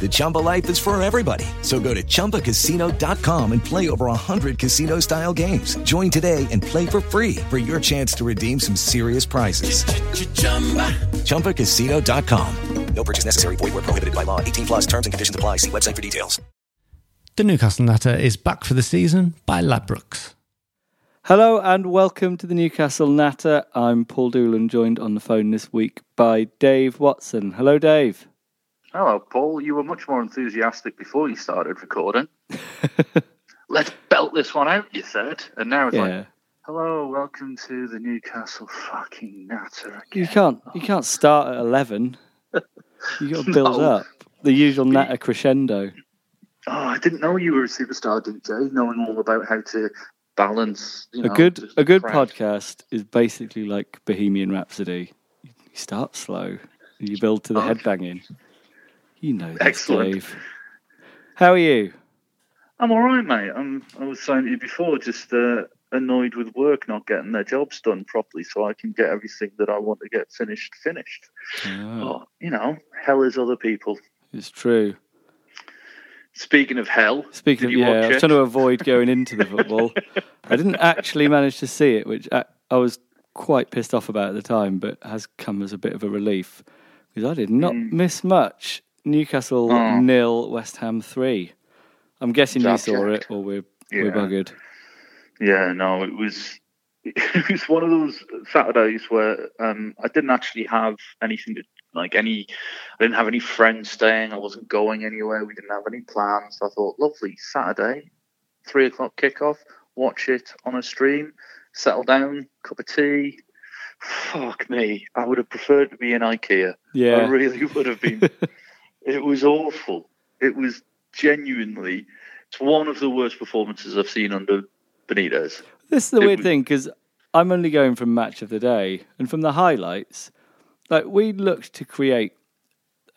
The Chumba life is for everybody. So go to ChumbaCasino.com and play over 100 casino style games. Join today and play for free for your chance to redeem some serious prizes. Ch-ch-chumba. ChumbaCasino.com. No purchase necessary. Void where prohibited by law. 18 plus terms and conditions apply. See website for details. The Newcastle Natter is back for the season by Ladbrokes. Hello and welcome to the Newcastle Natter. I'm Paul Doolan, joined on the phone this week by Dave Watson. Hello, Dave. Hello, Paul. You were much more enthusiastic before you started recording. Let's belt this one out, you said. And now it's yeah. like, hello, welcome to the Newcastle fucking Natter. Again. You can't, you oh. can't start at 11. You got to build no. up. The usual Natter crescendo. Oh, I didn't know you were a superstar DJ, knowing all about how to balance. You know, a good, a good podcast is basically like Bohemian Rhapsody. You start slow, you build to the oh. headbanging. You know this, Excellent. Dave. How are you? I'm all right, mate. I'm, I was saying to you before, just uh, annoyed with work not getting their jobs done properly, so I can get everything that I want to get finished finished. Oh. oh you know, hell is other people. It's true. Speaking of hell, speaking of yeah, I was trying to avoid going into the football. I didn't actually manage to see it, which I, I, was quite pissed off about at the time, but has come as a bit of a relief because I did not mm. miss much. Newcastle oh. nil, West Ham three. I'm guessing you saw it, or we're yeah. we're buggered. Yeah, no, it was it was one of those Saturdays where um, I didn't actually have anything to like any. I didn't have any friends staying. I wasn't going anywhere. We didn't have any plans. I thought, lovely Saturday, three o'clock kickoff. Watch it on a stream. Settle down, cup of tea, fuck me, I would have preferred to be in IKEA. Yeah, I really would have been. It was awful. It was genuinely. It's one of the worst performances I've seen under Benitez. This is the it weird was, thing because I'm only going from match of the day and from the highlights. Like we looked to create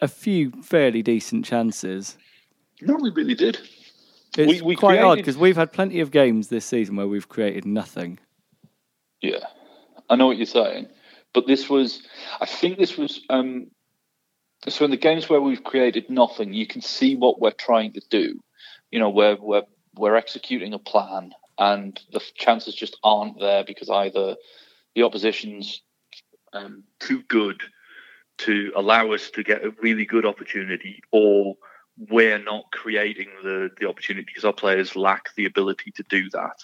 a few fairly decent chances. No, we really did. It's we, we quite created... odd because we've had plenty of games this season where we've created nothing. Yeah, I know what you're saying, but this was. I think this was um, so in the games where we've created nothing, you can see what we're trying to do. You know, we're we're we're executing a plan, and the chances just aren't there because either the opposition's um, too good to allow us to get a really good opportunity, or we're not creating the the opportunity because our players lack the ability to do that.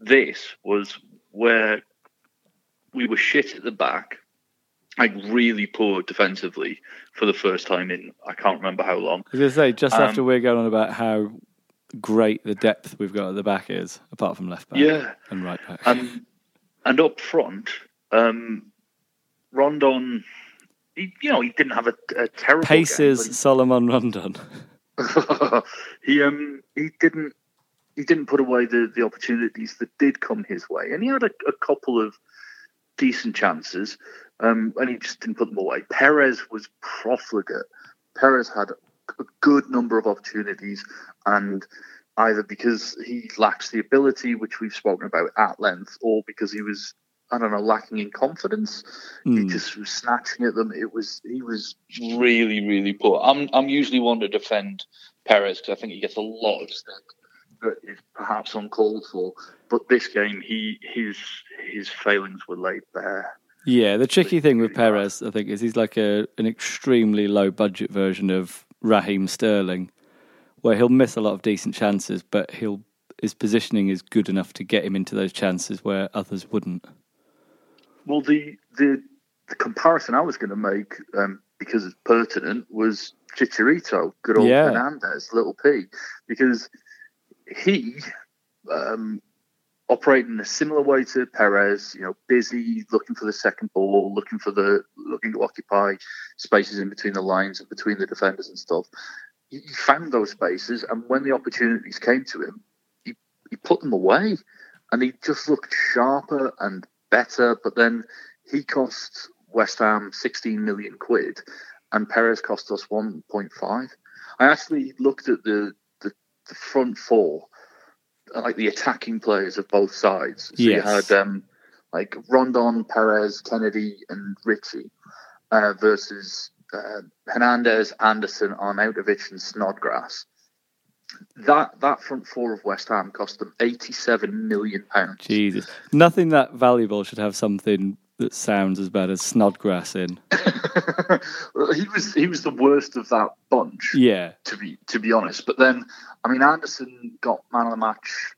This was where we were shit at the back like really poor defensively for the first time in I can't remember how long. I was going to say just um, after we're going on about how great the depth we've got at the back is, apart from left back, yeah, and right back, and and up front, um, Rondon, he, you know, he didn't have a, a terrible paces game, Salomon Rondon. he um he didn't he didn't put away the the opportunities that did come his way, and he had a, a couple of decent chances um, and he just didn't put them away. Perez was profligate. Perez had a good number of opportunities, and either because he lacks the ability, which we've spoken about at length, or because he was I don't know, lacking in confidence. He Mm. just was snatching at them. It was he was really, really poor. I'm I'm usually one to defend Perez because I think he gets a lot of stick that is perhaps uncalled for. But this game, he his his failings were laid bare. Yeah, the tricky thing with Perez, I think, is he's like a an extremely low budget version of Raheem Sterling, where he'll miss a lot of decent chances, but he'll his positioning is good enough to get him into those chances where others wouldn't. Well, the the, the comparison I was going to make um, because it's pertinent was Chicharito, good old Yeah. Hernandez, little P, because he um, operated in a similar way to Perez. You know, busy, looking for the second ball, looking for the looking to occupy spaces in between the lines and between the defenders and stuff. He, he found those spaces, and when the opportunities came to him, he, he put them away, and he just looked sharper and better. But then he cost West Ham 16 million quid, and Perez cost us 1.5. I actually looked at the the, front four, like the attacking players of both sides. So Yes. you had um, like Rondon, Perez, Kenedy, and Ritchie uh, versus uh, Hernandez, Anderson, Arnautovic, and Snodgrass. That that front four of West Ham cost them 87 million pounds. Jesus, nothing that valuable should have something that sounds as bad as Snodgrass in. he was he was the worst of that bunch. Yeah, to be to be honest. But then, I mean, Anderson got man of the match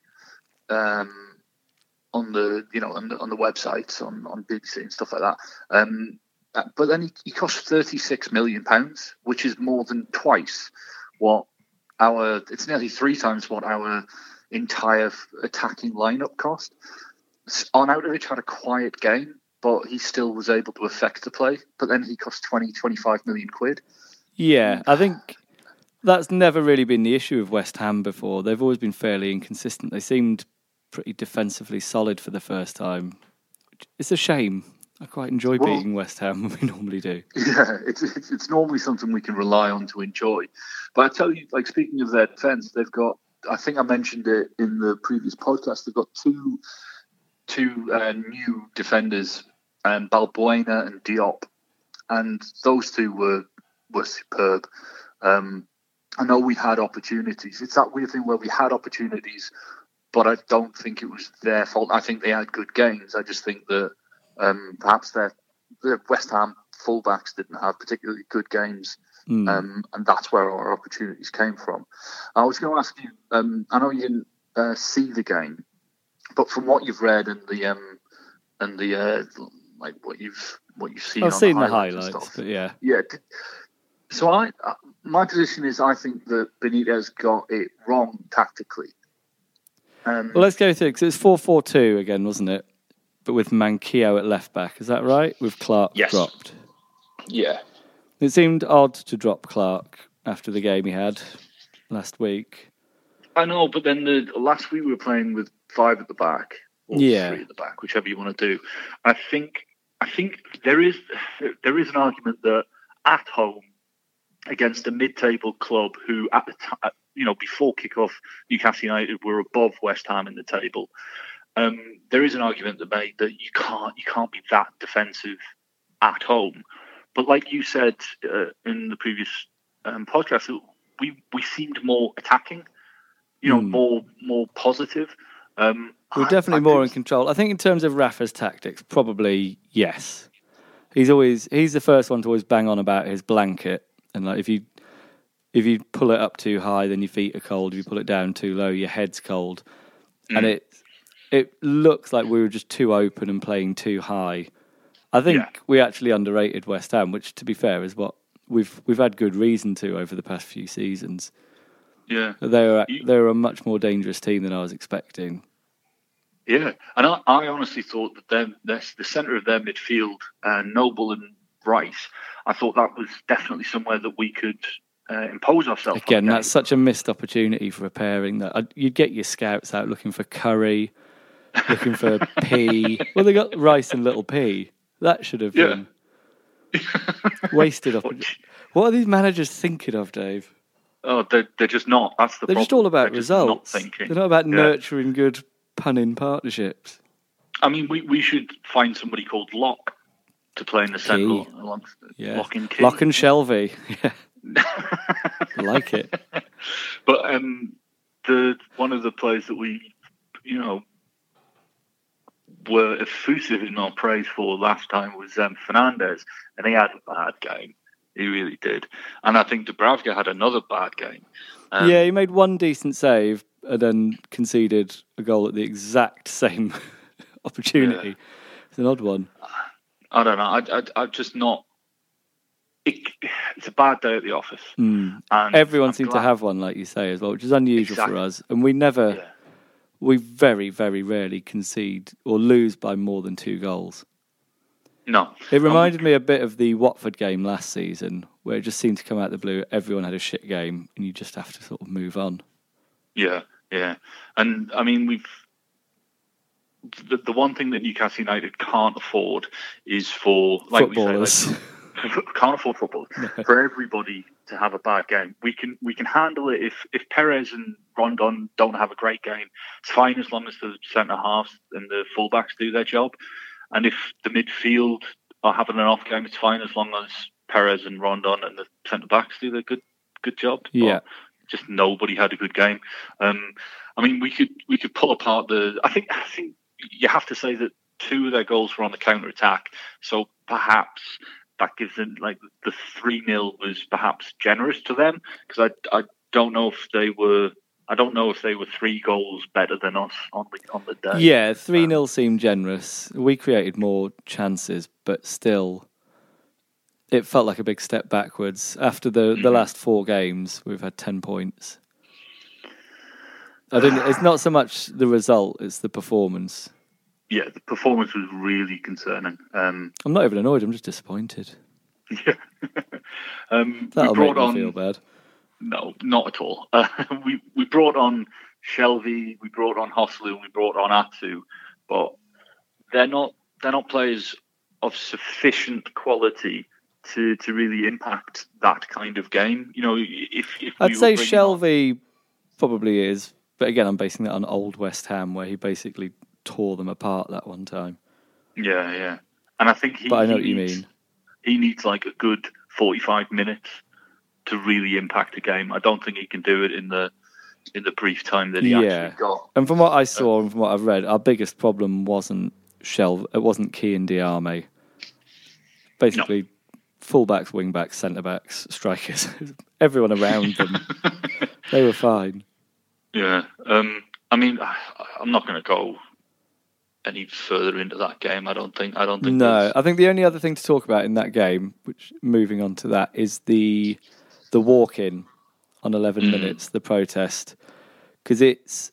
um, on the you know on the, on the websites on on BBC and stuff like that. Um, uh, but then he, he cost thirty six million pounds, which is more than twice what our. It's nearly three times what our entire attacking lineup cost. Arnautovic had a quiet game, but he still was able to affect the play. But then he cost 20, 25 million quid. yeah. I think that's never really been the issue of West Ham before. They've always been fairly inconsistent. They seemed pretty defensively solid for the first time. It's a shame. I quite enjoy Well- beating West Ham when we normally do. Yeah, it's, it's it's normally something we can rely on to enjoy. But I tell you, like speaking of their defense, they've got. I think I mentioned it in the previous podcast. They've got two two uh, new defenders, um, Balbuena and Diop, and those two were were superb. Um, I know we had opportunities. It's that weird thing where we had opportunities, but I don't think it was their fault. I think they had good games. I just think that um, perhaps their the West Ham fullbacks didn't have particularly good games, Mm. um, and that's where our opportunities came from. I was going to ask you. Um, I know you didn't uh, see the game, but from what you've read and the um, and the uh, like what you've what you've seen, I've on seen the highlights, and highlights, but yeah. yeah. So I, uh, my position is, I think that Benitez got it wrong tactically. Um, Well, let's go through because it's four four two again, wasn't it? But with Manquillo at left back, is that right? With Clark Yes. dropped. yeah, It seemed odd to drop Clark after the game he had last week. I know. But then the last week we were playing with five at the back, or Yeah. three at the back, whichever you want to do. I think, I think there is there is an argument that at home against a mid-table club who at the time, you know, before kickoff, Newcastle United were above West Ham in the table. Um, there is an argument that made that you can't you can't be that defensive at home. But like you said uh, in the previous um, podcast, we we seemed more attacking, you know, Hmm. more more positive. Um, We're definitely I more in control. I think in terms of Rafa's tactics, probably yes. He's always he's the first one to always bang on about his blanket and like if you if you pull it up too high, then your feet are cold. If you pull it down too low, your head's cold. Mm. And it it looks like we were just too open and playing too high. I think Yeah. we actually underrated West Ham, which to be fair is what we've we've had good reason to over the past few seasons. Yeah, They were they were a much more dangerous team than I was expecting. Yeah, and I, I honestly thought that them, this, the centre of their midfield, uh, Noble and Rice, I thought that was definitely somewhere that we could uh, impose ourselves. Again, that's such a missed opportunity for a pairing. That I- you'd get your scouts out looking for Curry, looking for P. Well, they got Rice and Little P. That should have Yeah. been wasted opportunity. What are these managers thinking of, Dave? Oh, they're, they're just not. That's the They're problem. just all about They're just not results. thinking. They're not about Yeah. nurturing good punning partnerships. I mean, we, we should find somebody called Locke to play in the centre. Yeah. Lock and Key. Lock and Shelvey. Yeah. I like it. But um, the one of the players that we, you know, were effusive in our praise for last time was um, Fernandez, and he had a bad game. He really did. And I think Dubravka had another bad game. Um, yeah, he made one decent save and then conceded a goal at the exact same opportunity. It's an odd one. I don't know. I, I, I'm just not. It, it's a bad day at the office. Mm. And Everyone I'm seemed glad- to have one, like you say, as well, which is unusual Exactly. for us. And we never, Yeah. we very, very rarely concede or lose by more than two goals. No. It reminded me a bit of the Watford game last season, where it just seemed to come out of the blue. Everyone had a shit game, and you just have to sort of move on. Yeah, yeah. And I mean, we've. The, the one thing that Newcastle United can't afford is for like Footballers. we say, like, can't afford football for everybody to have a bad game. We can we can handle it if if Perez and Rondon don't have a great game. It's fine as long as the centre halves and the fullbacks do their job. And if the midfield are having an off game, it's fine as long as Perez and Rondon and the centre backs do their good good job. But Yeah. just nobody had a good game. Um, I mean, we could we could pull apart the. I think I think you have to say that two of their goals were on the counter attack. So perhaps that gives them like the three 0 was perhaps generous to them because I I don't know if they were. I don't know if they were three goals better than us on the on the day. Yeah, 3 0 seemed generous. We created more chances, but still, it felt like a big step backwards. After the, the last four games, we've had 10 points. I don't, it's not so much the result, it's the performance. yeah, the performance was really concerning. Um, I'm not even annoyed, I'm just disappointed. yeah. um, That'll make brought me on feel bad. No, not at all. Uh, we we brought on Shelvey, we brought on Joselu, we brought on Atsu, but they're not they're not players of sufficient quality to to really impact that kind of game. You know, if, if I'd say bringing on- Shelvey probably is, but again, I'm basing that on old West Ham, where he basically tore them apart that one time. yeah, yeah, and I think he. But I know he what you mean. He needs like a good forty-five minutes to really impact a game. I don't think he can do it in the in the brief time that he Yeah. actually got. And from what I saw and from what I've read, our biggest problem wasn't Shell. It wasn't Key and Diame. Basically, fullbacks, wingbacks, centre backs, strikers, everyone around them, they were fine. Yeah. Um, I mean, I, I'm not going to go any further into that game. I don't think. I don't think. No, I think the only other thing to talk about in that game, which moving on to that, is the the walk in on 11 mm. minutes, the protest, because it's.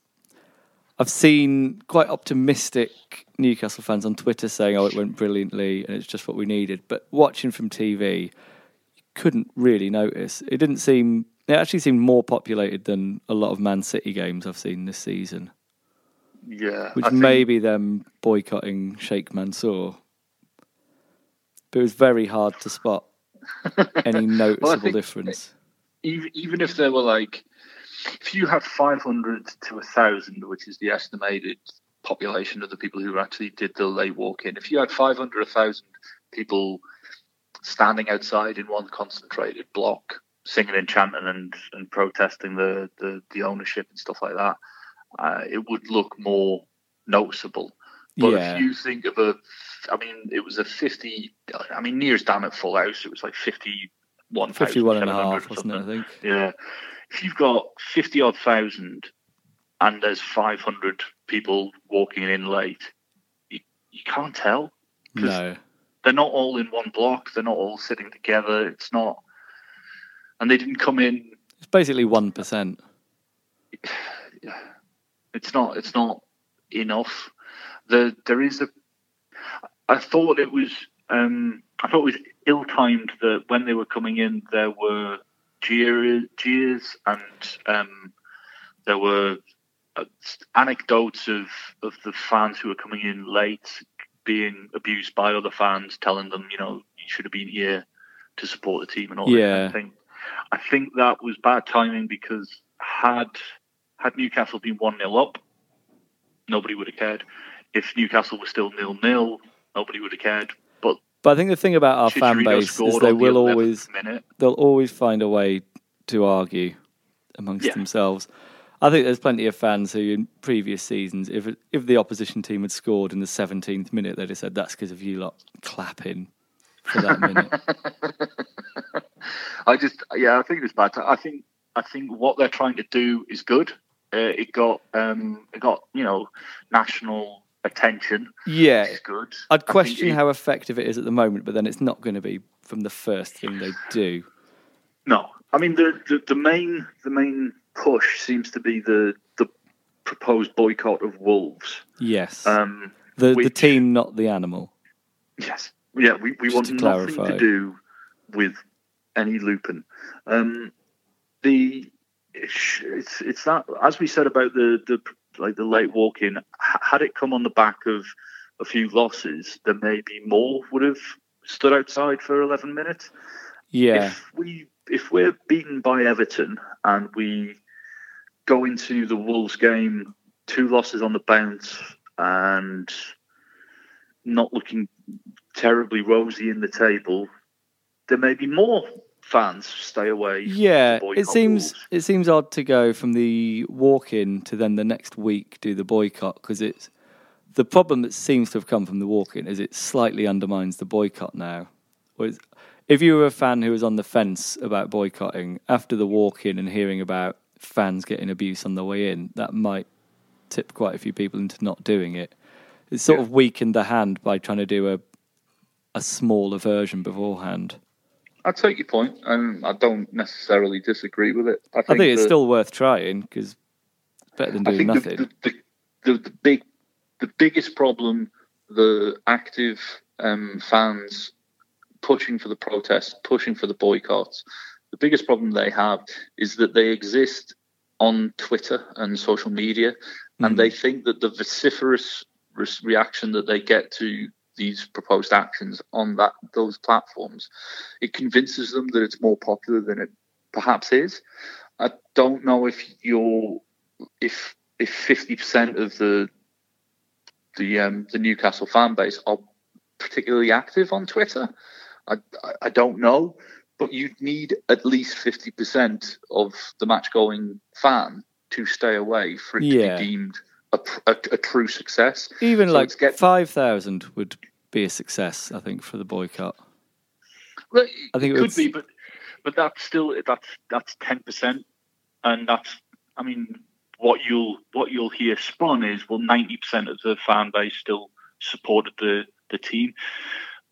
I've seen quite optimistic Newcastle fans on Twitter saying, "Oh, it went brilliantly, and it's just what we needed." But watching from TV, you couldn't really notice. It didn't seem. It actually seemed more populated than a lot of Man City games I've seen this season, Yeah. which I think- may be them boycotting Sheikh Mansour. But it was very hard to spot any noticeable think- difference. even even if there were like, if you had 500 to a thousand, which is the estimated population of the people who actually did the late walk in, if you had 500, a thousand people standing outside in one concentrated block, singing and chanting and, and protesting the, the, the ownership and stuff like that, uh, it would look more noticeable. But Yeah. if you think of a, I mean, it was a 50, I mean, nearest damn at full house, it was like 51, 51 and a half, wasn't it, I think? Yeah. If you've got 50 odd thousand and there's 500 people walking in late, you, you can't tell. No. They're not all in one block. They're not all sitting together. It's not. And they didn't come in. It's basically 1%. Yeah. It's not. It's not enough. The there is a. I thought it was. Um, I thought it was ill-timed that when they were coming in, there were jeers, jeers and um, there were uh, anecdotes of, of the fans who were coming in late being abused by other fans, telling them, you know, you should have been here to support the team and all that kind Yeah. of thing. I think that was bad timing because had had Newcastle been one 0 up, nobody would have cared. if Newcastle was still nil nil, nobody would have cared. But But I think the thing about our fan base is they on the will always minute. they'll always find a way to argue amongst Yeah. themselves. I think there's plenty of fans who, in previous seasons, if if the opposition team had scored in the 17th minute, they'd have said that's because of you lot clapping for that minute. I just, yeah, I think it's bad. I think, I think what they're trying to do is good. Uh, it got, um, it got, you know, national attention. yeah, It's good. I'd question it- how effective it is at the moment, but then it's not going to be from the first thing they do. No, I mean the, the the main the main push seems to be the the proposed boycott of Wolves. Yes, Um, the the team, not the animal. Yes. Yeah, we, we Just want to nothing clarify. to do with any Lupin. Um, the it's it's that as we said about the the like the late walk in. Had it come on the back of a few losses, then maybe more would have stood outside for eleven minutes. Yeah, If we if we're beaten by Everton and we go into the Wolves game two losses on the bounce and not looking terribly rosy in the table, there may be more fans stay away. Yeah, it seems Wolves. it seems odd to go from the walk-in to then the next week do the boycott because it's the problem that seems to have come from the walk-in is it slightly undermines the boycott now. If you were a fan who was on the fence about boycotting after the walk-in and hearing about fans getting abuse on the way in, that might tip quite a few people into not doing it. It's sort of weakened the hand by trying to do a a smaller version beforehand. I take your point, and I don't necessarily disagree with it. I I think it's that- still worth trying because it's better than doing think nothing. the, the, the, the big, the biggest problem, the active um, fans pushing for the protests, pushing for the boycotts, the biggest problem they have is that they exist on Twitter and social media, and they think that the vociferous re- reaction that they get to these proposed actions on that those platforms, it convinces them that it's more popular than it perhaps is. I don't know if you're if if fifty percent of the the um, the Newcastle fan base are particularly active on Twitter, I, I, don't know, but you'd need at least fifty percent of the match going fan to stay away for it Yeah. to be deemed a, a, a true success. Even So like get- five thousand would be a success, I think, for the boycott. Well, I think it it could would- be, but but that's still that's that's ten percent, and that's I mean what you'll what you'll hear spun is well ninety percent of the fan base still supported the the team.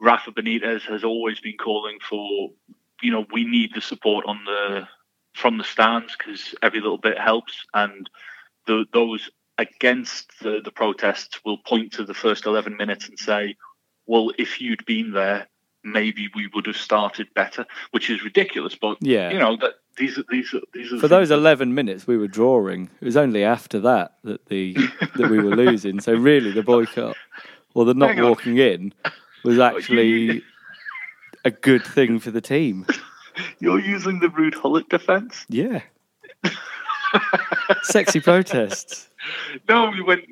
Rafa Benitez has always been calling for you know we need the support on the from the stands because every little bit helps, and the, those against the, the protests will point to the first eleven minutes and say, well if you'd been there maybe we would have started better, which is ridiculous. But Yeah. you know that these are these are these are For those eleven minutes, we were drawing. It was only after that that the that we were losing. So really, the boycott, or the not Hang on. walking in, was actually a good thing for the team. You're using the Ruud Gullit defence. Yeah, sexy protests. No, we went.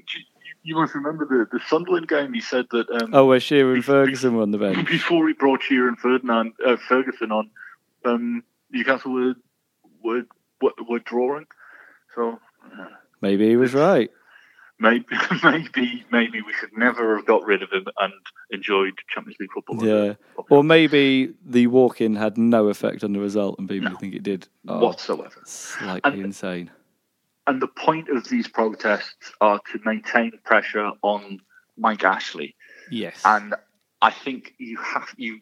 You, must remember the the Sunderland game. He said that. Um, Oh, where Shearer and Ferguson were on the bench. before he brought Shearer and Ferdinand uh, Ferguson on, um, Newcastle were were were, were drawing. So uh, Maybe he was right. Maybe maybe maybe we should never have got rid of him and enjoyed Champions League football. Yeah. Or maybe the walk in had no effect on the result and people think it did. Oh, whatsoever. Slightly And- insane. And the point of these protests are to maintain pressure on Mike Ashley. Yes. And I think you have you.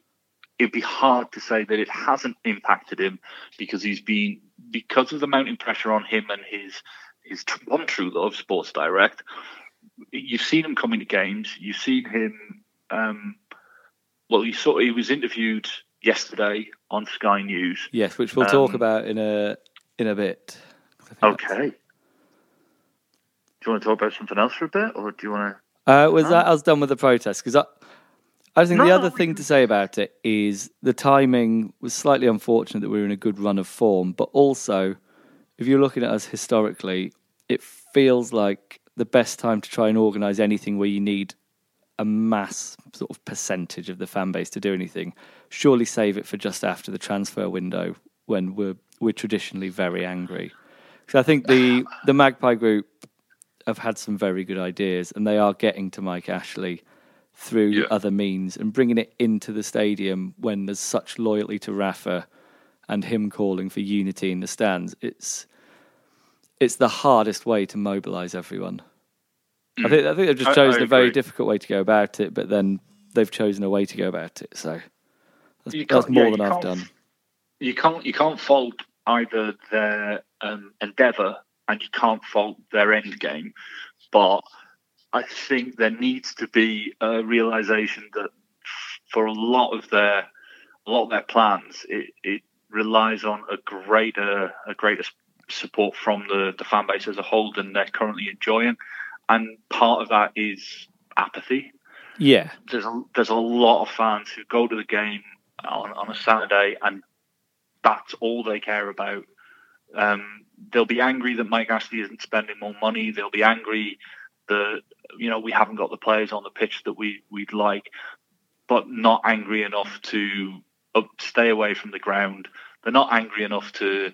It'd be hard to say that it hasn't impacted him because he's been because of the mounting pressure on him and his his one true love, Sports Direct. You've seen him coming to games. You've seen him. Um, well, you saw he was interviewed yesterday on Sky News. Yes, which we'll talk Um, about in a in a bit. Okay. Do you want to talk about something else for a bit, or do you want to? Uh, was that I was done with the protest? Because I, I think the other thing to say about it is the timing was slightly unfortunate that we were in a good run of form, but also, if you're looking at us historically, it feels like the best time to try and organise anything where you need a mass sort of percentage of the fan base to do anything. Surely save it for just after the transfer window when we're we're traditionally very angry. So I think the the Magpie group have had some very good ideas, and they are getting to Mike Ashley through Yeah. other means and bringing it into the stadium when there's such loyalty to Rafa and him calling for unity in the stands. It's it's the hardest way to mobilise everyone. I think I think they've just chosen I a very difficult way to go about it, but then they've chosen a way to go about it. So that's, that's more yeah, than I've done. you can't you can't fault either their um, endeavour and you can't fault their end game, but I think there needs to be a realization that for a lot of their a lot of their plans, it, it relies on a greater a greater support from the, the fan base as a whole than they're currently enjoying, and part of that is apathy Yeah, there's a there's a lot of fans who go to the game on, on a Saturday and that's all they care about. Um, they'll be angry that Mike Ashley isn't spending more money. They'll be angry that you know we haven't got the players on the pitch that we we'd like, but not angry enough to stay away from the ground. They're not angry enough to.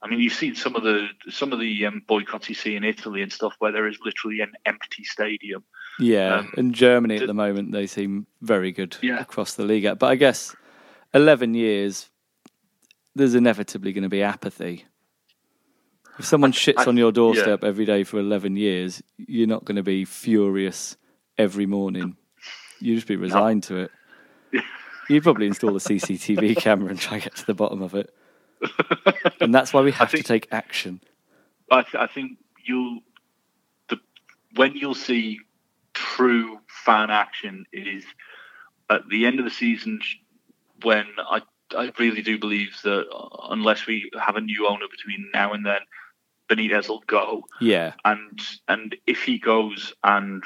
I mean, you've seen some of the some of the um, boycotts you see in Italy and stuff where there is literally an empty stadium. yeah. Um, in Germany at the- moment, they seem very good Yeah. across the league. But I guess eleven years, there's inevitably going to be apathy. If someone shits I- on your doorstep every day for eleven years, you're not going to be furious every morning. You just be resigned to it. You'd probably install a CCTV camera and try and get to the bottom of it. And that's why we have think- to take action. I, th- I think you'll the when you'll see true fan action is at the end of the season when I I really do believe that uh, unless we have a new owner between now and then, Benitez will go, Yeah, and and if he goes and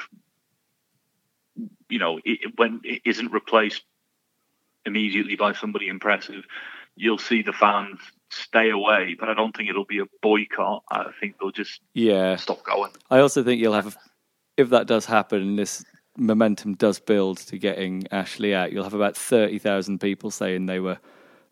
you know it, when it isn't replaced immediately by somebody impressive, you'll see the fans stay away. But I don't think it'll be a boycott. I think they'll just yeah. stop going. I also think you'll have, if that does happen this momentum does build to getting Ashley out, you'll have about thirty thousand people saying they were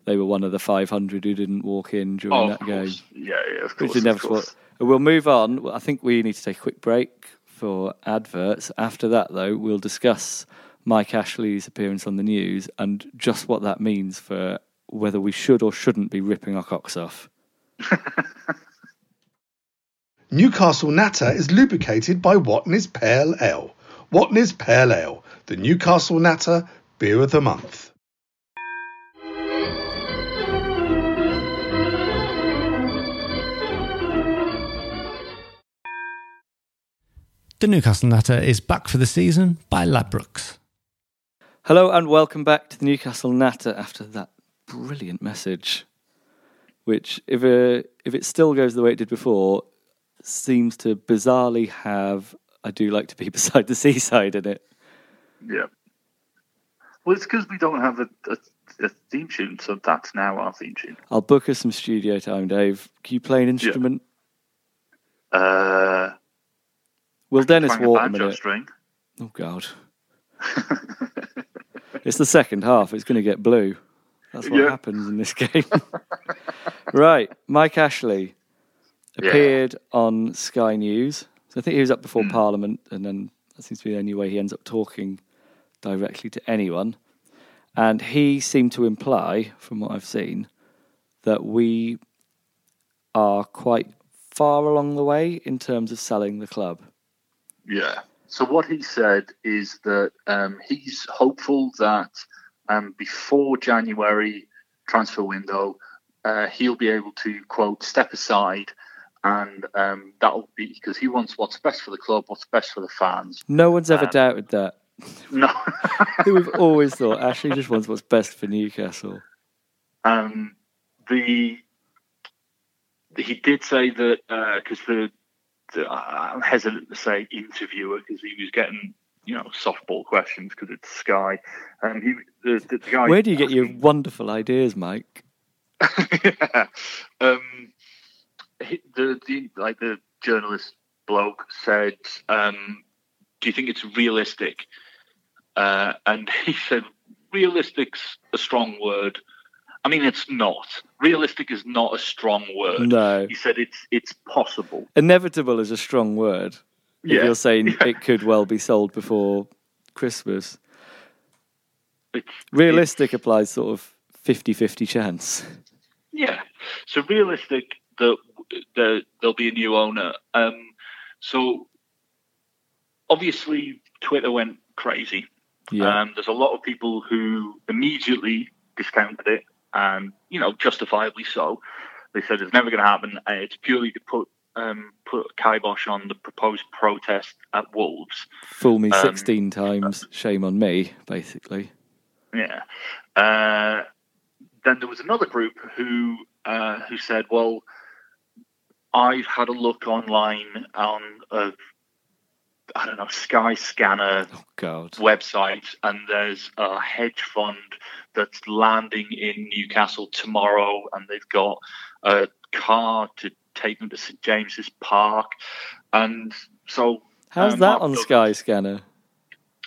they were one of the five hundred who didn't walk in during Oh, that game. Yeah, yeah, of Which course. of course. We'll move on. I think we need to take a quick break for adverts. After that, though, we'll discuss Mike Ashley's appearance on the news and just what that means for whether we should or shouldn't be ripping our cocks off. Newcastle Natter is lubricated by Watney's Pale Ale. Watney's Pale Ale, the Newcastle Natter Beer of the Month. The Newcastle Natter is back for the season by Ladbrokes. Hello and welcome back to the Newcastle Natter after that brilliant message, which, if uh, if it still goes the way it did before, seems to bizarrely have "I do like to be beside the seaside" in it. Yeah. Well, it's because we don't have a, a, a theme tune, so that's now our theme tune. I'll book us some studio time, Dave. Can you play an instrument? Uh, Will Dennis a walk a minute? string. Oh God! it's the second half. It's going to get blue. That's what Yeah. happens in this game. right, Mike Ashley appeared on Sky News. So I think he was up before Hmm. Parliament, and then that seems to be the only way he ends up talking directly to anyone. And he seemed to imply, from what I've seen, that we are quite far along the way in terms of selling the club. Yeah. So what he said is that um, he's hopeful that um, before January transfer window, uh, he'll be able to quote step aside, and um, that'll be because he wants what's best for the club, what's best for the fans. No one's ever Um, doubted that. No. We've always thought Ashley just wants what's best for Newcastle. Um, the he did say that because the, I'm hesitant to say interviewer because he was getting you know softball questions because it's Sky. Um, he the, the, guy. Where do you get your wonderful ideas, Mike? um, the, the like the journalist bloke said, um, "Do you think it's realistic?" Uh, and he said, "Realistic's a strong word." I mean, it's not. Realistic is not a strong word. No. He said it's it's possible. Inevitable is a strong word. If Yeah. you're saying Yeah. it could well be sold before Christmas. It's, Realistic applies sort of 50-50 chance. Yeah. So realistic that that there'll be a new owner. Um, so obviously Twitter went crazy. Yeah. Um, there's a lot of people who immediately discounted it, and you know, justifiably so. They said it's never going to happen. And it's purely to put um, put a kibosh on the proposed protest at Wolves. Fool me Um, 16 times, shame on me, basically. Yeah. Uh, then there was another group who uh, who said, "Well, I've had a look online on a I don't know Sky Scanner God. website, and there's a hedge fund that's landing in Newcastle tomorrow, and they've got a car to take them to St James's Park, and so." How's um, that Mark on Douglas- Sky Scanner?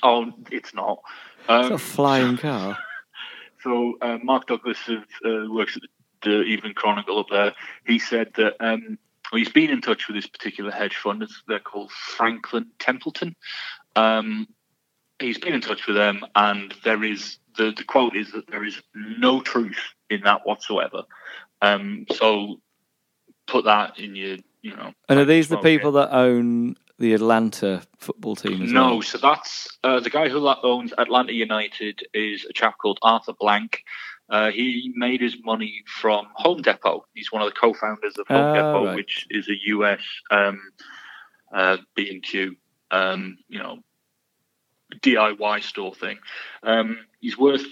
Oh, it's not. It's Um, a flying car. So uh, Mark Douglas who, uh, works at the, the Evening Chronicle up there. He said that um, well, he's been in touch with this particular hedge fund. They're called Franklin Templeton. Um, he's been in touch with them, and there is the, the quote is that there is no truth in that whatsoever. Um, so put that in your, you know. And are these the people that own the Atlanta football team as No, well? so that's uh, the guy who owns Atlanta United is a chap called Arthur Blank. Uh, he made his money from Home Depot. He's one of the co-founders of Home Ah, Depot, right. which is a US um, uh, B&Q, um, you know, DIY store thing. Um, he's worth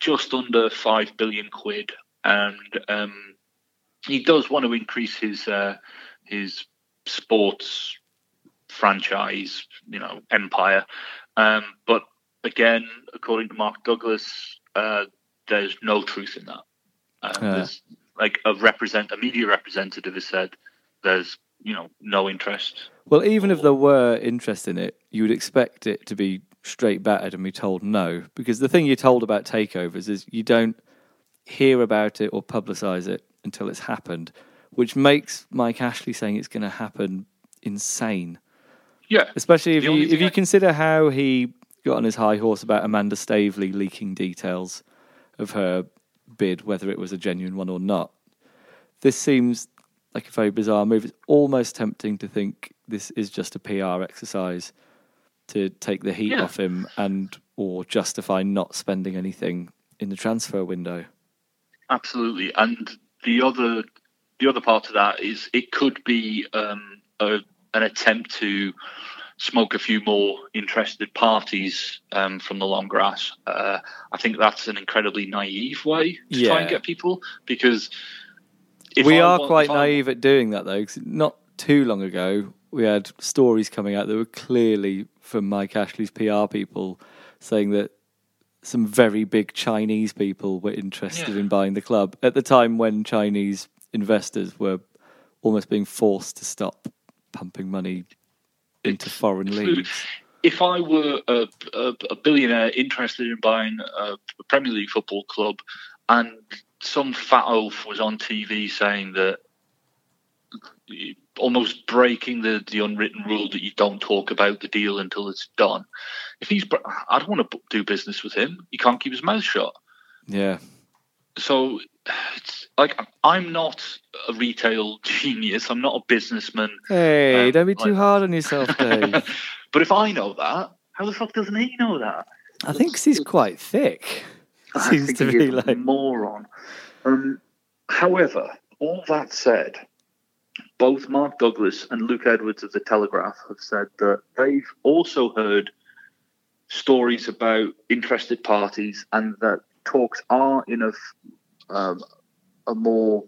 just under five billion quid, and um, he does want to increase his uh, his sports franchise, you know, empire. Um, but again, according to Mark Douglas, uh, there's no truth in that. Uh. There's like a represent a media representative has said there's you know no interest. Well, even if there were interest in it, you would expect it to be straight battered and be told no. Because the thing you're told about takeovers is you don't hear about it or publicise it until it's happened, which makes Mike Ashley saying it's going to happen insane. Yeah, Especially if The you if thing you I- consider how he got on his high horse about Amanda Staveley leaking details of her bid, whether it was a genuine one or not. This seems like a very bizarre move. It's almost tempting to think this is just a PR exercise to take the heat Yeah. off him and or justify not spending anything in the transfer window. Absolutely, and the other the other part of that is it could be um, a, an attempt to smoke a few more interested parties um, from the long grass. Uh, I think that's an incredibly naive way to try and get people because if we I are want- quite if I- naive at doing that though, 'cause not too long ago we had stories coming out that were clearly from Mike Ashley's PR people saying that some very big Chinese people were interested Yeah. in buying the club at the time when Chinese investors were almost being forced to stop pumping money into foreign leagues. if I were a, a, a billionaire interested in buying a, Premier League football club, and some fat oaf was on TV saying that, almost breaking the, the unwritten rule that you don't talk about the deal until it's done. If he's, I don't want to do business with him. He can't keep his mouth shut. Yeah. So like I'm not a retail genius. I'm not a businessman. Hey, Um, don't be too hard on yourself, Dave. But if I know that, how the fuck doesn't he know that? I think he's quite thick. I Seems think to be like moron. Um, however, all that said, both Mark Douglas and Luke Edwards of the Telegraph have said that they've also heard stories about interested parties and that talks are in a, um, a more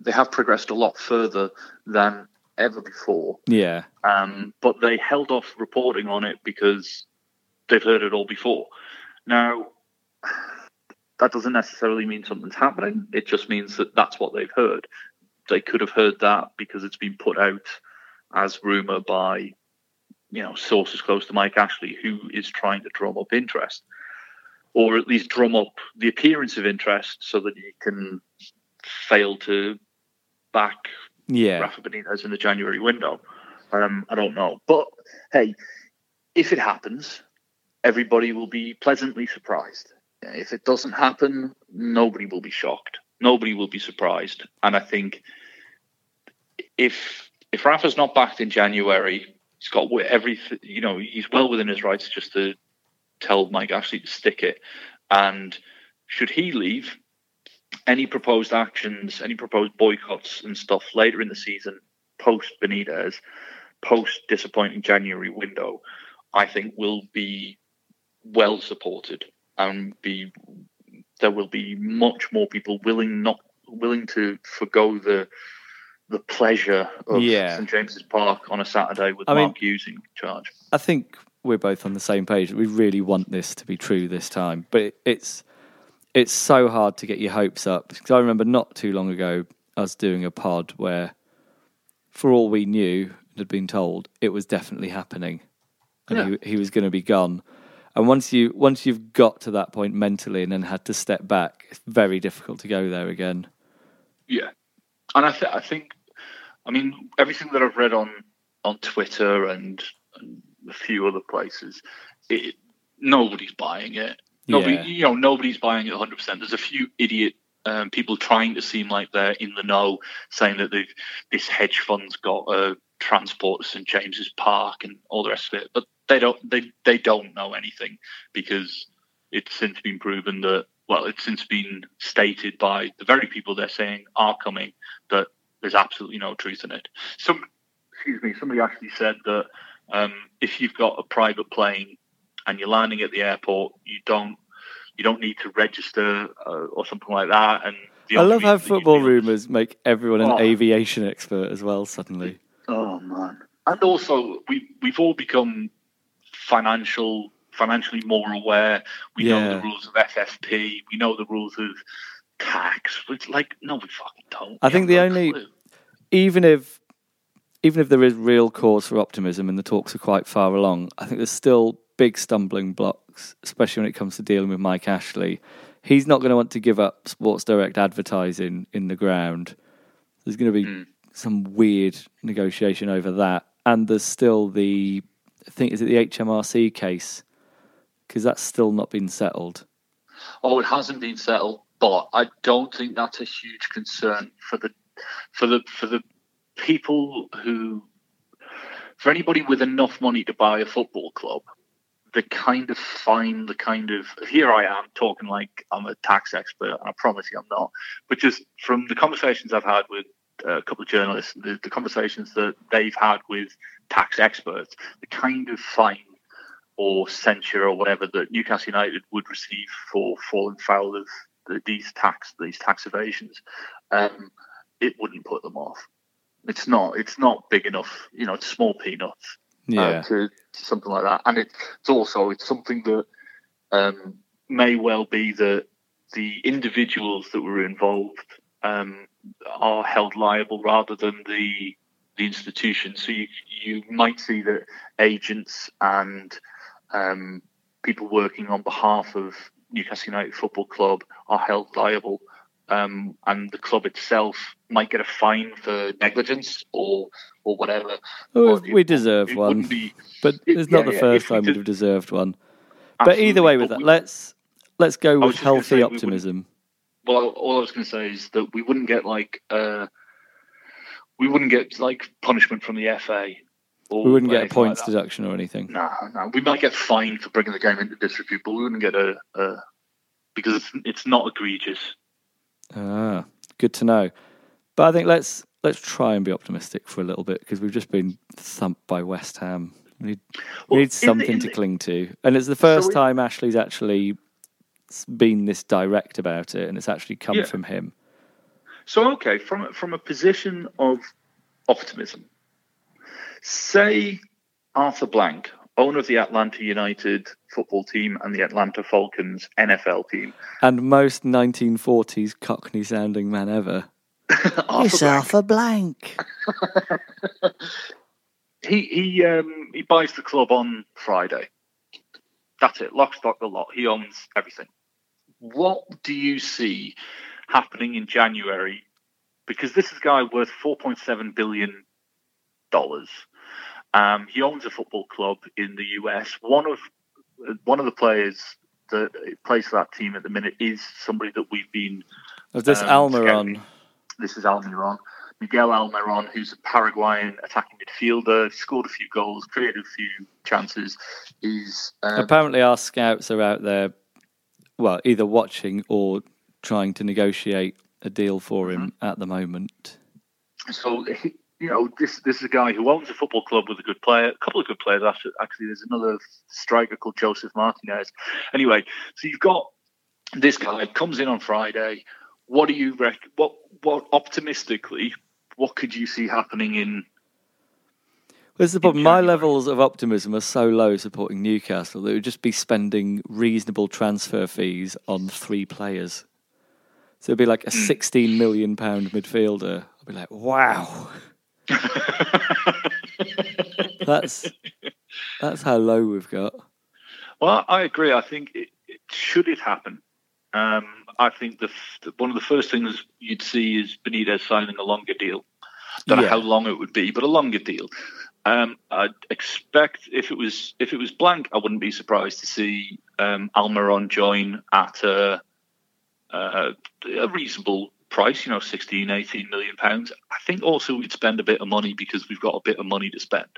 they have progressed a lot further than ever before. Yeah. Um, but they held off reporting on it because they've heard it all before. Now, that doesn't necessarily mean something's happening. It just means that that's what they've heard. They could have heard that because it's been put out as rumour by you know sources close to Mike Ashley, who is trying to drum up interest, or at least drum up the appearance of interest, so that he can fail to back Yeah. Rafa Benitez in the January window. Um, I don't know, but hey, if it happens, everybody will be pleasantly surprised. If it doesn't happen, nobody will be shocked. Nobody will be surprised. And I think if if Rafa's not backed in January, he's got every you know he's well within his rights just to tell Mike Ashley to stick it. And should he leave, any proposed actions, any proposed boycotts and stuff later in the season, post Benitez, post disappointing January window, I think will be well supported and be there will be much more people willing not willing to forgo the the pleasure of Yeah. St James's Park on a Saturday with I mean- Mark Hughes in charge. I think we're both on the same page. We really want this to be true this time, but it, it's it's so hard to get your hopes up because I remember not too long ago us doing a pod where, for all we knew and had been told, it was definitely happening, and he, he was going to be gone. And once you once you've got to that point mentally and then had to step back, it's very difficult to go there again. Yeah, and I, th- I think, I mean, everything that I've read on on Twitter and, and a few other places, it, nobody's buying it. Nobody, Yeah. you know, nobody's buying it 100. percent There's a few idiot um, people trying to seem like they're in the know, saying that they've this hedge fund's got a transport to St James's Park and all the rest of it, but they don't. They they don't know anything because it's since been proven that well, it's since been stated by the very people they're saying are coming that there's absolutely no truth in it. Some, excuse me, somebody actually said that um, if you've got a private plane and you're landing at the airport, you don't you don't need to register uh, or something like that. And the I love how reason that you football rumours make everyone an Oh. aviation expert as well. Suddenly, Oh man! And also, we we've all become financial financially more aware. We know the rules of FFP. We know the rules of tax. It's like no, we fucking don't. I We think the no only, clue. even if, even if there is real cause for optimism and the talks are quite far along, I think there's still big stumbling blocks, especially when it comes to dealing with Mike Ashley. He's not going to want to give up Sports Direct advertising in the ground. There's going to be Hmm. some weird negotiation over that, and there's still the, I think is it the HMRC case, because that's still not been settled. Oh, it hasn't been settled, but I don't think that's a huge concern for the for the for the people who for anybody with enough money to buy a football club. The kind of fine, the kind of here I am talking like I'm a tax expert, and I promise you I'm not. But just from the conversations I've had with uh, a couple of journalists, the, the conversations that they've had with tax experts, the kind of fine or censure or whatever that Newcastle United would receive for falling foul of the, these tax these tax evasions, um, it wouldn't put them off. It's not. It's not big enough. You know, it's small peanuts. Yeah. Uh, to, to something like that, and it, it's also it's something that um, may well be that the individuals that were involved um, are held liable rather than the the institution. So you you might see that agents and um, people working on behalf of Newcastle United Football Club are held liable, um, and the club itself might get a fine for negligence or or whatever. Oh, But it- we deserve it one, be- but it- it's not yeah, the first time we'd have deserved one. But either way, with that, we- let's let's go with healthy say we optimism. Well, all I was going to say is that we wouldn't get like uh, we wouldn't get like punishment from the FA. We wouldn't get a anything like points deduction or anything. No, no. We might get fined for bringing the game into disrepute, but we wouldn't get a, a because it's, it's not egregious. Ah, good to know. But I think let's let's try and be optimistic for a little bit because we've just been thumped by West Ham. We need, we need in the- something to cling to, and it's the first it- time Ashley's actually been this direct about it, and it's actually come Yeah. from him. So okay, from from a position of optimism, say Arthur Blank, owner of the Atlanta United football team and the Atlanta Falcons NFL team, And most 1940s Cockney sounding man ever. Arthur Blank, a blank. he he um, he buys the club on Friday. That's it, lock, stock, the lot. He owns everything. What do you see happening in January? Because this is a guy worth 4.7 billion dollars. Um, he owns a football club in the US. One of one of the players that plays for that team at the minute is somebody that we've been. Of this um, Almiron. This is Almiron. Miguel Almiron, who's a Paraguayan attacking midfielder, scored a few goals, created a few chances. Is um, Apparently, our scouts are out there, well, either watching or trying to negotiate a deal for him Mm-hmm. at the moment. So he- you know, this this is a guy who owns a football club with a good player, a couple of good players. Actually, actually there's another striker called Josef Martinez. Anyway, so you've got this guy comes in on Friday. What do you rec- What what optimistically, what could you see happening in? Where's the problem? My levels of optimism are so low supporting Newcastle that it would just be spending reasonable transfer fees on three players. So it'd be like a Hmm. sixteen million pound midfielder. I'd be like, wow. that's that's how low we've got. Well, I agree. I think it, it, should it happen, um, I think the one of the first things you'd see is Benitez signing a longer deal. Don't know how long it would be, but a longer deal. Um, I'd expect if it was if it was blank, I wouldn't be surprised to see um, Almiron join at a, a, a reasonable price. You know, 16, 18 million pounds. I think also we'd spend a bit of money because we've got a bit of money to spend.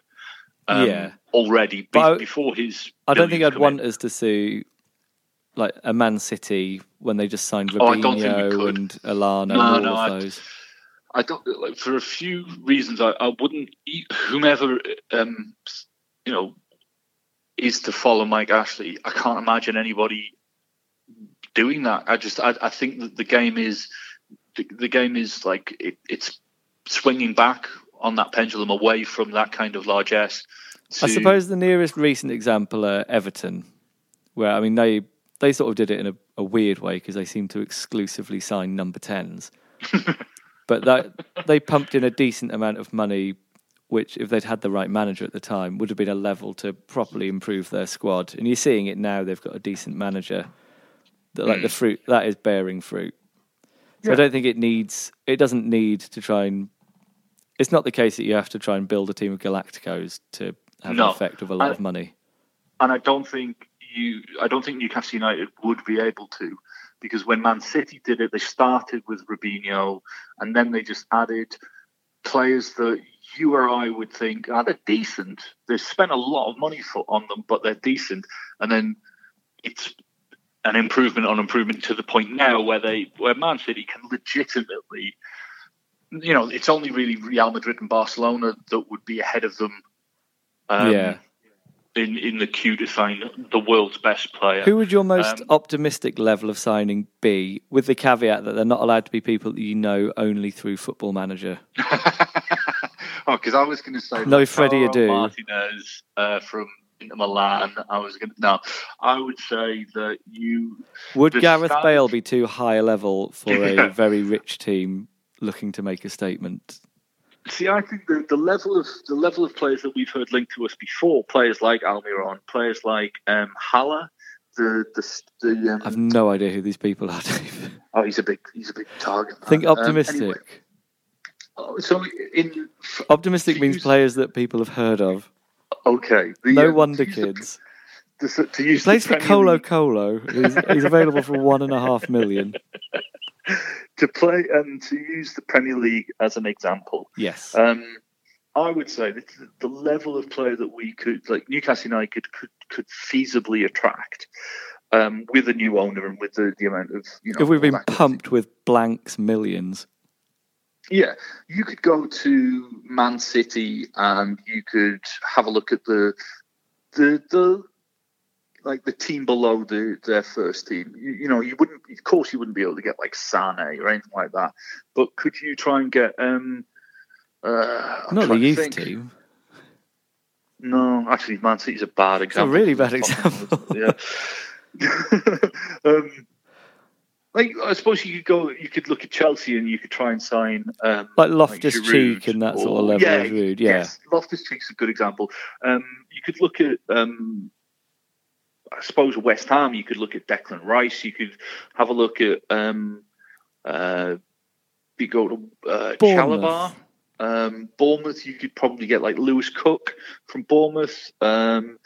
Um, Yeah. already be- I- before his. I don't think I'd want in. us to see like a Man City when they just signed Oh, I don't think we Robinho could. and Alana No, and all no, of I- those. I don't like for a few reasons. I, I wouldn't eat whomever um, you know is to follow Mike Ashley. I can't imagine anybody doing that. I just I, I think that the game is the, the game is like it, it's swinging back on that pendulum away from that kind of largesse. I suppose the nearest recent example are Everton, where I mean they they sort of did it in a, a weird way because they seem to exclusively sign number tens, but that they pumped in a decent amount of money, which if they'd had the right manager at the time would have been a level to properly improve their squad. And you're seeing it now; they've got a decent manager. That like the hmm. fruit that is bearing fruit. So I don't think it needs. It doesn't need to try and. It's not the case that you have to try and build a team of Galacticos to have No. an effect with a lot I- of money. and I don't think you, I don't think Newcastle United would be able to, because when Man City did it, they started with Robinho, and then they just added players that you or I would think, ah, they're decent. They've spent a lot of money for on them, but they're decent, and then it's an improvement on improvement to the point now where they, where Man City can legitimately. You know, it's only really Real Madrid and Barcelona that would be ahead of them. Um, yeah. in in the queue to sign the world's best player. Who would your most Um, optimistic level of signing be, with the caveat that they're not allowed to be people that you know only through Football Manager? oh, because I was going to say No Freddie Lautaro Adu. Martinez uh, from Inter Milan. I was going to no. I would say that you Would Gareth Bale be too high a level for Yeah. a very rich team looking to make a statement? See, I think the, the level of the level of players that we've heard linked to us before, players like Almiron, players like um, Haller, the the, the um, I've no idea who these people are, Dave. oh, he's a big he's a big target. man. Think Um, optimistic. anyway, oh, so in Optimistic means use- players that people have heard of. Okay, the, No um, wonder to use the- kids. the- to He use the plays for Colo Colo. He's, he's available for one and a half million. to play and to use the Premier League as an example. Yes. Um, I would say that the- level of player that we could, like Newcastle United, could could feasibly attract um, with a new owner and with the, the amount of you know. if we've been that kind of pumped with blanks millions. Yeah, you could go to Man City and you could have a look at the the the like the team below the their first team. You, you know, you wouldn't, of course, you wouldn't be able to get like Sane or anything like that. But could you try and get um? Uh, Not the youth team. No, actually, Man City's a bad It's a example. really bad example. yeah. um, Like I suppose you could go, you could look at Chelsea and you could try and sign um, Like Loftus Giroud Cheek and that sort of level yeah, of Giroud, yeah. Yes, Loftus Cheek's a good example. Um, you could look at, um, I suppose, West Ham. You could look at Declan Rice. You could have a look at, um, uh, you go to uh, Bournemouth. Chalabar. Um, Bournemouth, you could probably get like Lewis Cook from Bournemouth. Um,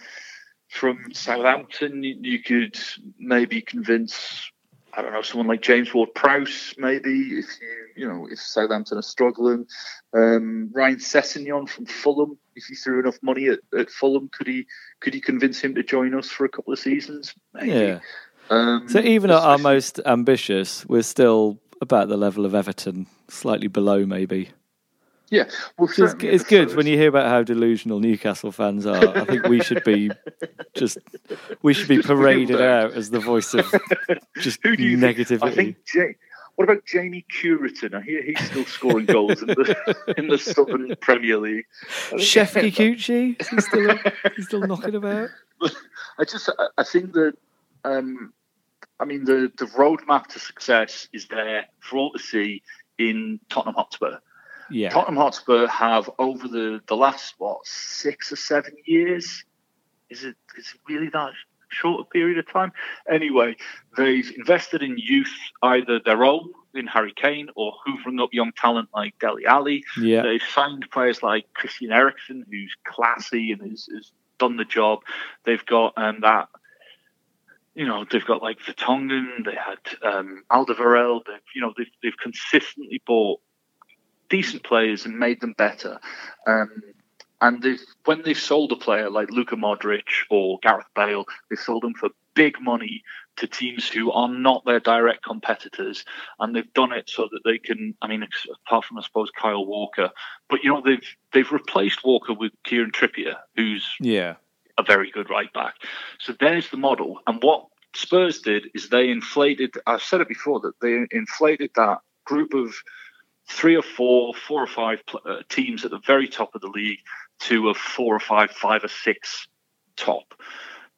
from Southampton, you could maybe convince, I don't know, someone like James Ward-Prowse, maybe if you, you know, if Southampton are struggling. Um, Ryan Sessegnon from Fulham, if you threw enough money at, at Fulham, could he could he convince him to join us for a couple of seasons? Maybe. Yeah. Um, So even at our most ambitious, we're still about the level of Everton, slightly below maybe. Yeah, well, It's, it's good when you hear about how delusional Newcastle fans are. I think we should be just we should be Just paraded out as the voice of just Who do you think? I think. Ja- what about Jamie Cureton? I hear he's still scoring goals in the in the Southern Premier League. Chef Kikuchi, is he still he's still knocking about? I just I- I think that um, I mean the the roadmap to success is there for all to see in Tottenham Hotspur. Yeah, Tottenham Hotspur have over the the last what six or seven years. Is it is it really that short a period of time? Anyway, they've invested in youth, either their own in Harry Kane or hoovering up young talent like Dele Alli. yeah. They've signed players like Christian Eriksen, who's classy and has, has done the job. They've got um, that, you know, they've got like Vertonghen, they had um, Alderweireld. They've, you know, they've, they've consistently bought decent players and made them better. Um, and they've, when they've sold a player like Luka Modric or Gareth Bale, they've sold them for big money to teams who are not their direct competitors, and they've done it so that they can. I mean, apart from I suppose Kyle Walker, but you know they've they've replaced Walker with Kieran Trippier, who's Yeah. a very good right back. So there's the model. And what Spurs did is they inflated, I've said it before, that they inflated that group of three or four, four or five pl- uh, teams at the very top of the league to a four or five, five or six top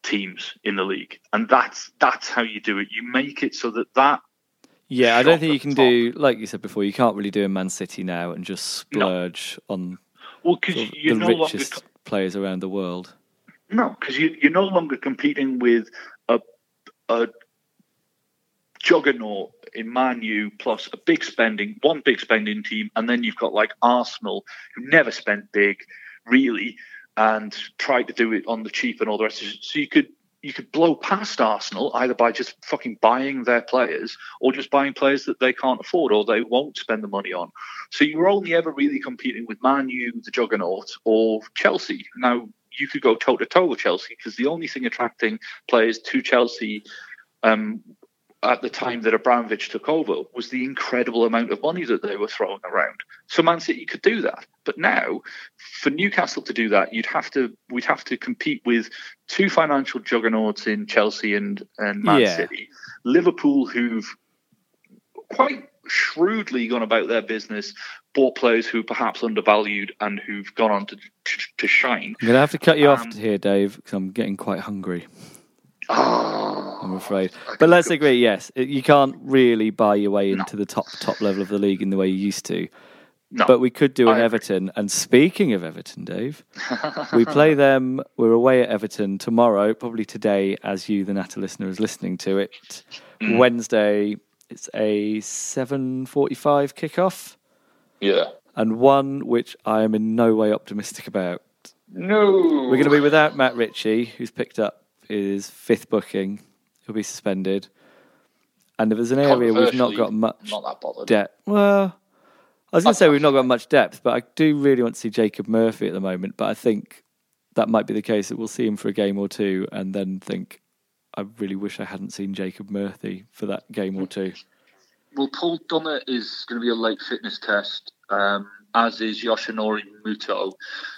teams in the league. And that's that's how you do it. You make it so that that Yeah, I don't think you can the do like you said before. You can't really do a Man City now and just splurge on well, because you're the no longer richest players around the world. No, because you, you're no longer competing with a, a juggernaut in Man U plus a big spending, one big spending team, and then you've got like Arsenal who never spent big, really, and tried to do it on the cheap and all the rest of it. So you could you could blow past Arsenal either by just fucking buying their players or just buying players that they can't afford or they won't spend the money on. So you're only ever really competing with Man U, the juggernaut, or Chelsea. Now you could go toe to toe with Chelsea because the only thing attracting players to Chelsea um, at the time that Abramovich took over was the incredible amount of money that they were throwing around. So Man City could do that, but now for Newcastle to do that, you'd have to we'd have to compete with two financial juggernauts in Chelsea and and Man Yeah. City, Liverpool, who've quite shrewdly gone about their business, bought players who perhaps undervalued and who've gone on to to, to shine. I'm going to have to cut you off Um, here, Dave, because I'm getting quite hungry. Oh, I'm afraid. But let's agree, yes, you can't really buy your way into the top top level of the league in the way you used to. No, But we could do an. Everton. And speaking of Everton, Dave, we play them. We're away at Everton tomorrow, probably today, as you, the Natter listener, is listening to it. Mm. Wednesday, it's a seven forty-five kickoff, yeah. and one which I am in no way optimistic about. No, We're going to be without Matt Ritchie, who's picked up his fifth booking. Be suspended. And if there's an area we've not got much Not depth, well, I was going to say we've not got much depth, but I do really want to see Jacob Murphy at the moment. But I think that might be the case that we'll see him for a game or two, and then think, I really wish I hadn't seen Jacob Murphy for that game or two. Well, Paul Dummett is going to be a late fitness test, um, as is Yoshinori Muto.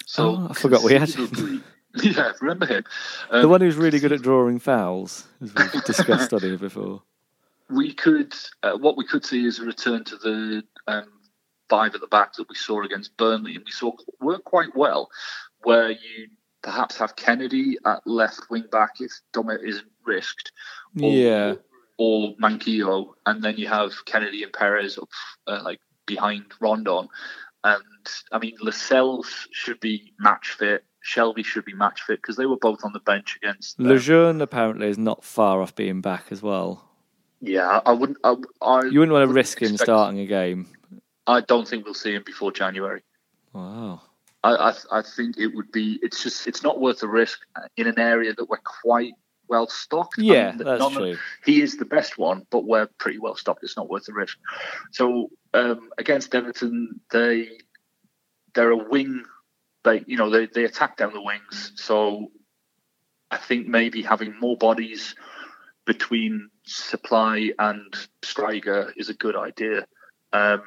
So Oh, I forgot we had him. Yeah, remember him? the Um, one who's really good at drawing fouls, as we've discussed on here before. we could, uh, what we could see is a return to the um, five at the back that we saw against Burnley, and we saw work quite well, where you perhaps have Kenedy at left wing back if Dummett isn't risked. or Yeah. or Manquillo, and then you have Kenedy and Perez up uh, like behind Rondon. And I mean, Lascelles should be match fit. Shelvey should be match fit because they were both on the bench against. uh, Lejeune apparently is not far off being back as well. yeah, I wouldn't. I, I You wouldn't want to risk him starting a game. I don't think we'll see him before January. Wow. I, I, I think it would be. It's just. It's not worth the risk in an area that we're quite well stocked. I Yeah, mean, that's none true. He is the best one, but we're pretty well stocked. It's not worth the risk. So um, against Everton, they they're a wing. They you know they they attack down the wings. So I think maybe having more bodies between supply and striker is a good idea. Um,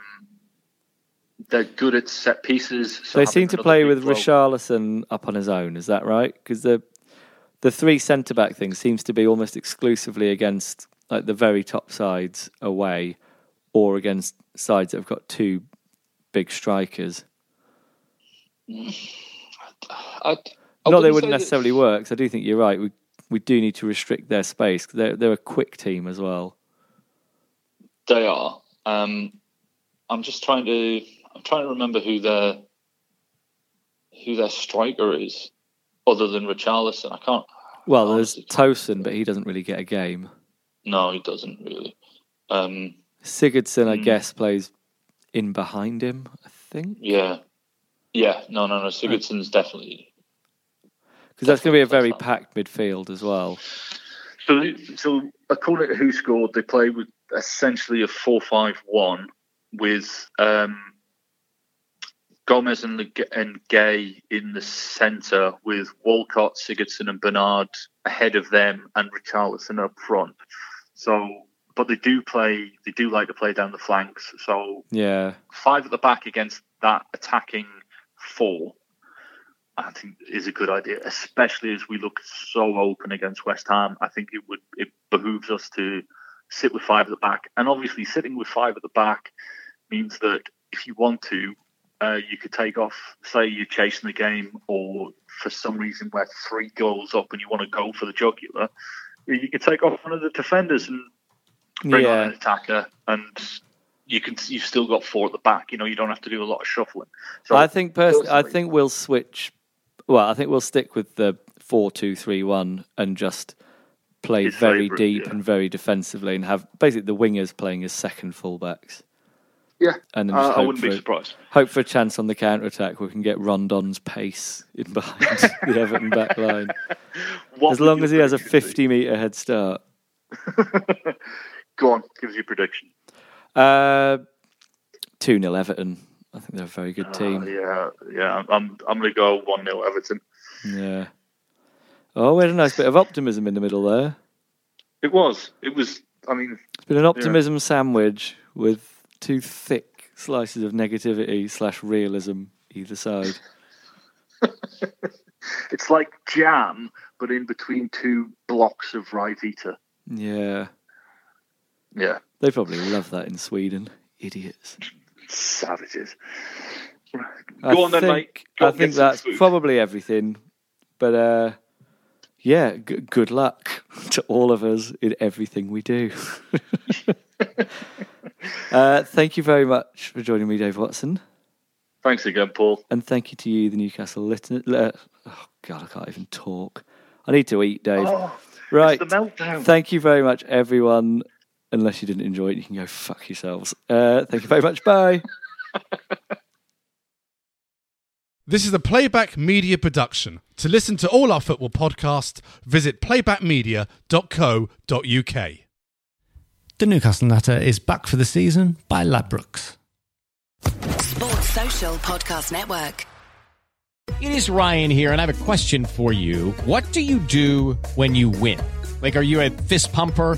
they're good at set pieces. So they seem to play with bloke- Richarlison up on his own. Is that right? Because the the three centre back thing seems to be almost exclusively against like the very top sides away, or against sides that have got two big strikers. I, I Not they wouldn't wouldn't that- necessarily work. I do think you're right. We we do need to restrict their space. they're they're a quick team as well. They are. Um, I'm just trying to. I'm trying to remember who their who their striker is, other than Richarlison. I can't. Well, there's Tosun, but he doesn't really get a game. No, he doesn't really. Um, Sigurdsson, I Hmm. guess, plays in behind him. I think yeah, yeah. No, no, no. Sigurdsson's definitely. because that's going to be a very packed midfield as well. So, so according to who scored, they play with essentially a four-five-one with um, Gomes and, Leg- and Gueye in the centre, with Walcott, Sigurdsson, and Bernard ahead of them, and Richarlison up front. So, but they do play. They do like to play down the flanks. So Yeah, five at the back against that attacking four, I think is a good idea, especially as we look so open against West Ham. I think it would it behooves us to sit with five at the back, and obviously sitting with five at the back means that if you want to, uh, you could take off. Say you're chasing the game, or for some reason we're three goals up and you want to go for the jugular, you could take off one of the defenders and bring on Yeah. an attacker and you can you've still got four at the back. You know, you don't have to do a lot of shuffling. So I think personally, I think we'll switch. Well, I think we'll stick with the four-two-three-one and just play His very favourite, deep yeah. and very defensively, and have basically the wingers playing as second fullbacks. yeah, And then uh, I wouldn't be surprised. Hope for a chance on the counter attack. We can get Rondon's pace in behind the Everton back line. What as long as he has a be? fifty-meter head start. Go on, give us your prediction. Uh, two 0 Everton. I think they're a very good Uh, team. yeah, yeah. I'm I'm going to go one 0 Everton. Yeah. Oh, we had a nice bit of optimism in the middle there. It was. It was. I mean, It's been an optimism sandwich with two thick slices of negativity slash realism either side. it's like jam, but in between two blocks of Ryvita. Yeah. Yeah, They probably love that in Sweden. Idiots. savages. Go I on then, think, mate. Go I think that's food. probably everything. But uh, yeah, g- good luck to all of us in everything we do. uh, thank you very much for joining me, Dave Watson. Thanks again, Paul. And thank you to you, the Newcastle listener. Uh, oh, God, I can't even talk. I need to eat, Dave. Oh, right. it's the meltdown. Thank you very much, everyone. Unless you didn't enjoy it, you can go fuck yourselves. Uh, thank you very much. Bye. This is a Playback Media production. To listen to all our football podcasts, visit playbackmedia.co.uk. The Newcastle Natter is back for the season by Ladbrokes. Sports Social Podcast Network. It is Ryan here, and I have a question for you. What do you do when you win? Like, are you a fist pumper?